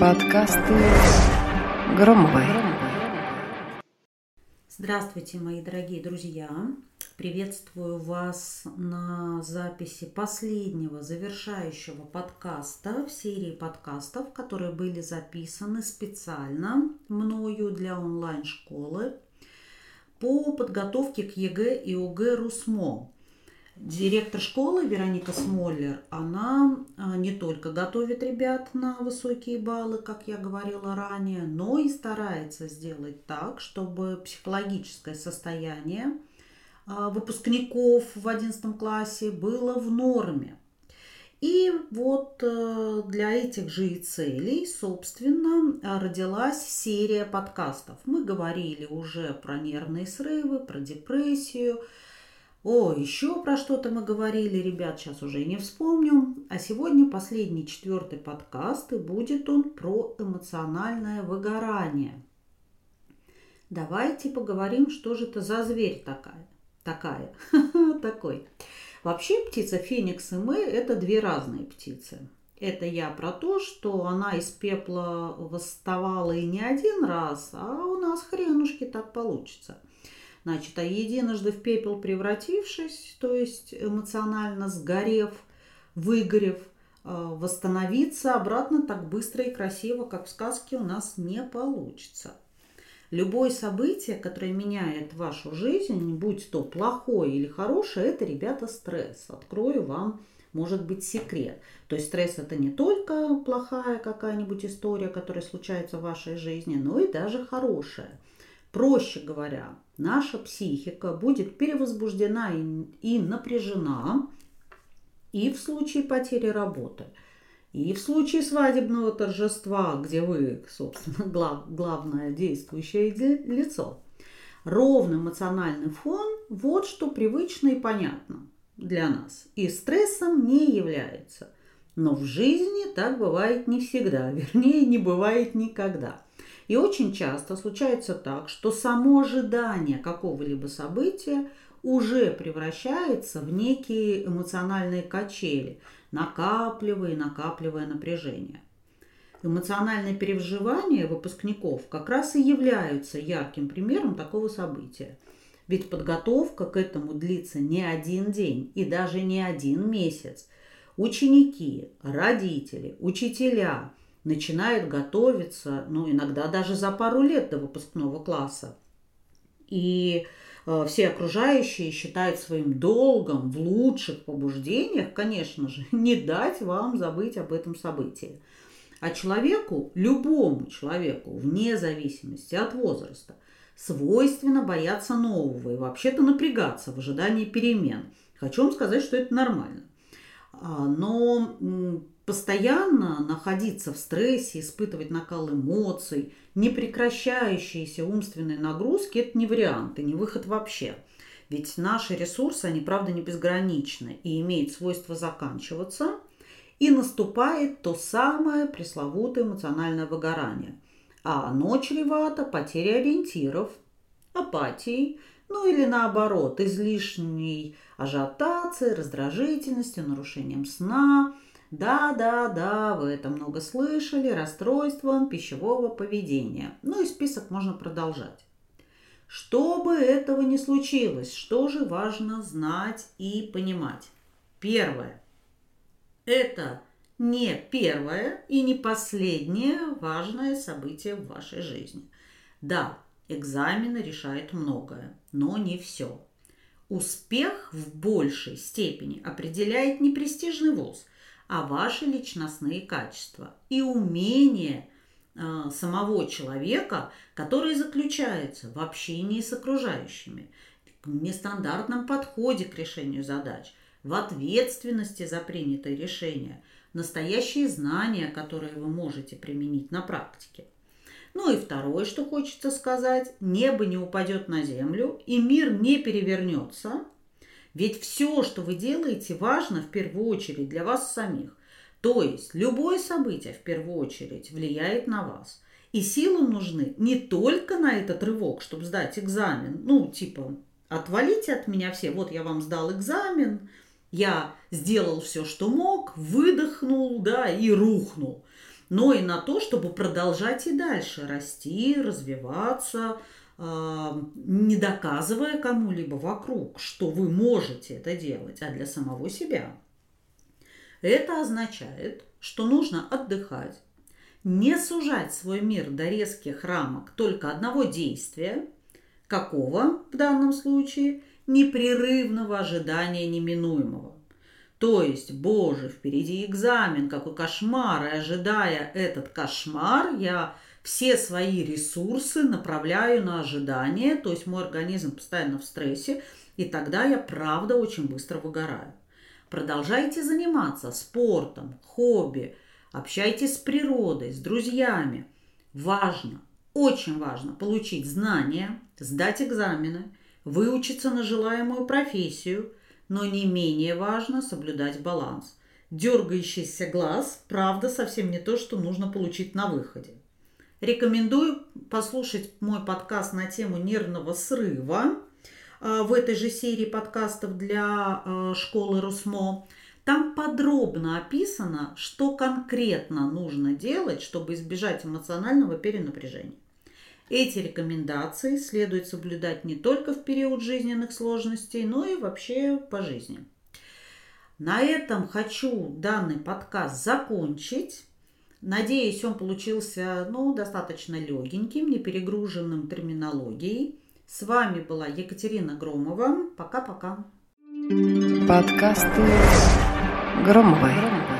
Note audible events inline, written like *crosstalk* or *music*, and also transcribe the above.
Подкасты Громовой. Здравствуйте, мои дорогие друзья! Приветствую вас на записи последнего завершающего подкаста в серии подкастов, которые были записаны специально мною для онлайн-школы по подготовке к ЕГЭ и ОГЭ РУСМО. Директор школы Вероника Смоллер, она а, не только готовит ребят на высокие баллы, как я говорила ранее, но и старается сделать так, чтобы психологическое состояние а, выпускников в 11 классе было в норме. И вот э, для этих же и целей, собственно, родилась серия подкастов. Мы говорили уже про нервные срывы, про депрессию, о, еще про что-то мы говорили, ребят, сейчас уже не вспомню. А сегодня последний, четвертый подкаст, и будет он про эмоциональное выгорание. Давайте поговорим, что же это за зверь такая. Такая. *laughs* Такой. Вообще птица Феникс и мы – это две разные птицы. Это я про то, что она из пепла восставала и не один раз, а у нас хренушки так получится – Значит, а единожды в пепел превратившись, то есть эмоционально сгорев, выгорев, э, восстановиться обратно так быстро и красиво, как в сказке, у нас не получится. Любое событие, которое меняет вашу жизнь, будь то плохое или хорошее, это, ребята, стресс. Открою вам, может быть, секрет. То есть стресс это не только плохая какая-нибудь история, которая случается в вашей жизни, но и даже хорошая. Проще говоря, наша психика будет перевозбуждена и, напряжена и в случае потери работы, и в случае свадебного торжества, где вы, собственно, *laughs* глав, главное действующее лицо. Ровный эмоциональный фон – вот что привычно и понятно для нас. И стрессом не является. Но в жизни так бывает не всегда, *laughs* вернее, не бывает никогда. И очень часто случается так, что само ожидание какого-либо события уже превращается в некие эмоциональные качели, накапливая и накапливая напряжение. Эмоциональные переживания выпускников как раз и являются ярким примером такого события. Ведь подготовка к этому длится не один день и даже не один месяц. Ученики, родители, учителя – начинает готовиться, ну, иногда даже за пару лет до выпускного класса. И э, все окружающие считают своим долгом в лучших побуждениях, конечно же, *laughs* не дать вам забыть об этом событии. А человеку, любому человеку, вне зависимости от возраста, свойственно бояться нового и вообще-то напрягаться в ожидании перемен. Хочу вам сказать, что это нормально. А, но постоянно находиться в стрессе, испытывать накал эмоций, непрекращающиеся умственные нагрузки – это не вариант и не выход вообще. Ведь наши ресурсы, они правда не безграничны и имеют свойство заканчиваться, и наступает то самое пресловутое эмоциональное выгорание. А оно чревато потерей ориентиров, апатией, ну или наоборот, излишней ажиотацией, раздражительностью, нарушением сна – да, да, да, вы это много слышали, расстройством пищевого поведения. Ну и список можно продолжать. Чтобы этого не случилось, что же важно знать и понимать? Первое. Это не первое и не последнее важное событие в вашей жизни. Да, экзамены решают многое, но не все. Успех в большей степени определяет не престижный вуз – а ваши личностные качества и умения э, самого человека, которые заключаются в общении с окружающими, в нестандартном подходе к решению задач, в ответственности за принятое решение, настоящие знания, которые вы можете применить на практике. Ну и второе, что хочется сказать, небо не упадет на землю и мир не перевернется, ведь все, что вы делаете, важно в первую очередь для вас самих. То есть любое событие в первую очередь влияет на вас. И силы нужны не только на этот рывок, чтобы сдать экзамен. Ну, типа, отвалите от меня все. Вот я вам сдал экзамен, я сделал все, что мог, выдохнул, да, и рухнул. Но и на то, чтобы продолжать и дальше расти, развиваться, а, не доказывая кому-либо вокруг, что вы можете это делать, а для самого себя. Это означает, что нужно отдыхать, не сужать свой мир до резких рамок только одного действия, какого в данном случае непрерывного ожидания неминуемого. То есть, боже, впереди экзамен, какой кошмар, и ожидая этот кошмар, я все свои ресурсы направляю на ожидание, то есть мой организм постоянно в стрессе, и тогда я, правда, очень быстро выгораю. Продолжайте заниматься спортом, хобби, общайтесь с природой, с друзьями. Важно, очень важно получить знания, сдать экзамены, выучиться на желаемую профессию, но не менее важно соблюдать баланс. Дергающийся глаз, правда, совсем не то, что нужно получить на выходе. Рекомендую послушать мой подкаст на тему нервного срыва а, в этой же серии подкастов для а, школы Русмо. Там подробно описано, что конкретно нужно делать, чтобы избежать эмоционального перенапряжения. Эти рекомендации следует соблюдать не только в период жизненных сложностей, но и вообще по жизни. На этом хочу данный подкаст закончить. Надеюсь, он получился ну, достаточно легеньким, не перегруженным терминологией. С вами была Екатерина Громова. Пока-пока. Подкасты Громовой.